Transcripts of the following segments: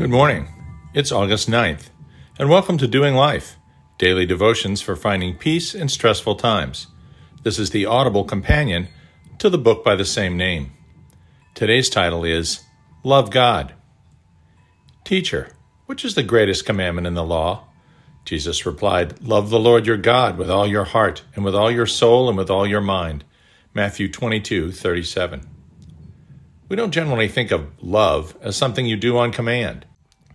Good morning. It's August 9th, and welcome to Doing Life, daily devotions for finding peace in stressful times. This is the audible companion to the book by the same name. Today's title is Love God. Teacher, which is the greatest commandment in the law? Jesus replied, Love the Lord your God with all your heart, and with all your soul, and with all your mind. Matthew 22, 37. We don't generally think of love as something you do on command.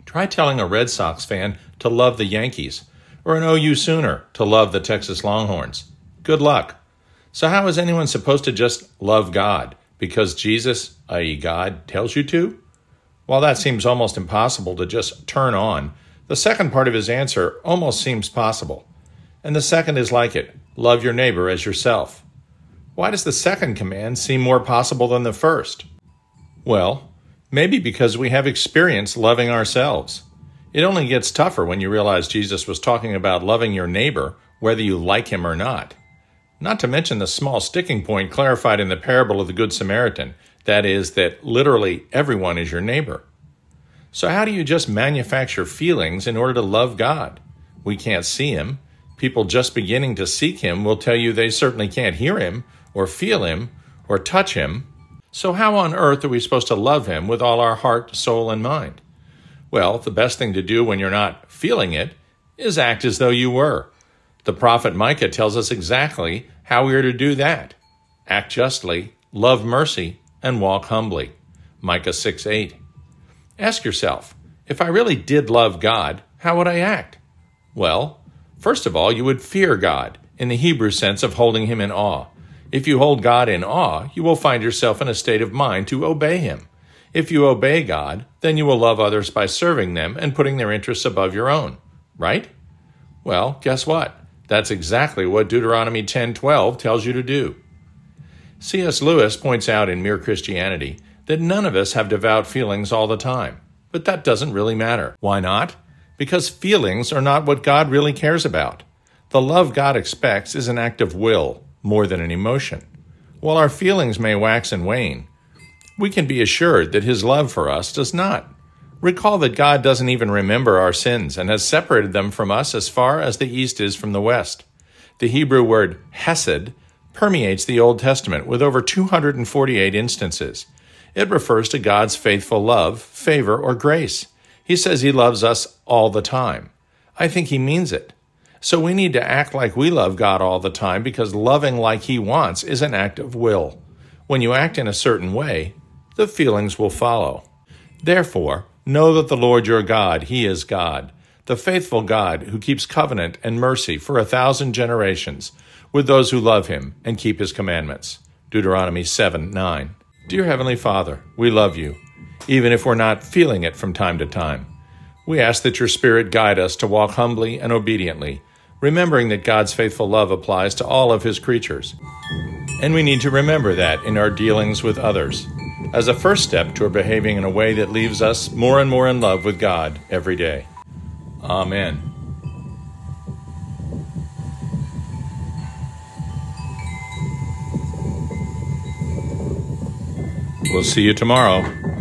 Try telling a Red Sox fan to love the Yankees, or an OU Sooner to love the Texas Longhorns. Good luck. So, how is anyone supposed to just love God? Because Jesus, i.e., God, tells you to? While that seems almost impossible to just turn on, the second part of his answer almost seems possible. And the second is like it love your neighbor as yourself. Why does the second command seem more possible than the first? Well, Maybe because we have experience loving ourselves. It only gets tougher when you realize Jesus was talking about loving your neighbor, whether you like him or not. Not to mention the small sticking point clarified in the parable of the Good Samaritan that is, that literally everyone is your neighbor. So, how do you just manufacture feelings in order to love God? We can't see Him. People just beginning to seek Him will tell you they certainly can't hear Him, or feel Him, or touch Him, so, how on earth are we supposed to love Him with all our heart, soul, and mind? Well, the best thing to do when you're not feeling it is act as though you were. The prophet Micah tells us exactly how we are to do that act justly, love mercy, and walk humbly. Micah 6 8. Ask yourself if I really did love God, how would I act? Well, first of all, you would fear God in the Hebrew sense of holding Him in awe. If you hold God in awe, you will find yourself in a state of mind to obey Him. If you obey God, then you will love others by serving them and putting their interests above your own, right? Well, guess what? That's exactly what Deuteronomy 10:12 tells you to do. C.S. Lewis points out in Mere Christianity that none of us have devout feelings all the time, but that doesn't really matter. Why not? Because feelings are not what God really cares about. The love God expects is an act of will, more than an emotion. While our feelings may wax and wane, we can be assured that His love for us does not. Recall that God doesn't even remember our sins and has separated them from us as far as the east is from the west. The Hebrew word hesed permeates the Old Testament with over 248 instances. It refers to God's faithful love, favor, or grace. He says He loves us all the time. I think He means it. So we need to act like we love God all the time because loving like He wants is an act of will. When you act in a certain way, the feelings will follow. Therefore, know that the Lord your God, He is God, the faithful God who keeps covenant and mercy for a thousand generations with those who love Him and keep His commandments. Deuteronomy 7 9. Dear Heavenly Father, we love you, even if we're not feeling it from time to time. We ask that your Spirit guide us to walk humbly and obediently remembering that God's faithful love applies to all of His creatures. And we need to remember that in our dealings with others, as a first step toward behaving in a way that leaves us more and more in love with God every day. Amen. We'll see you tomorrow.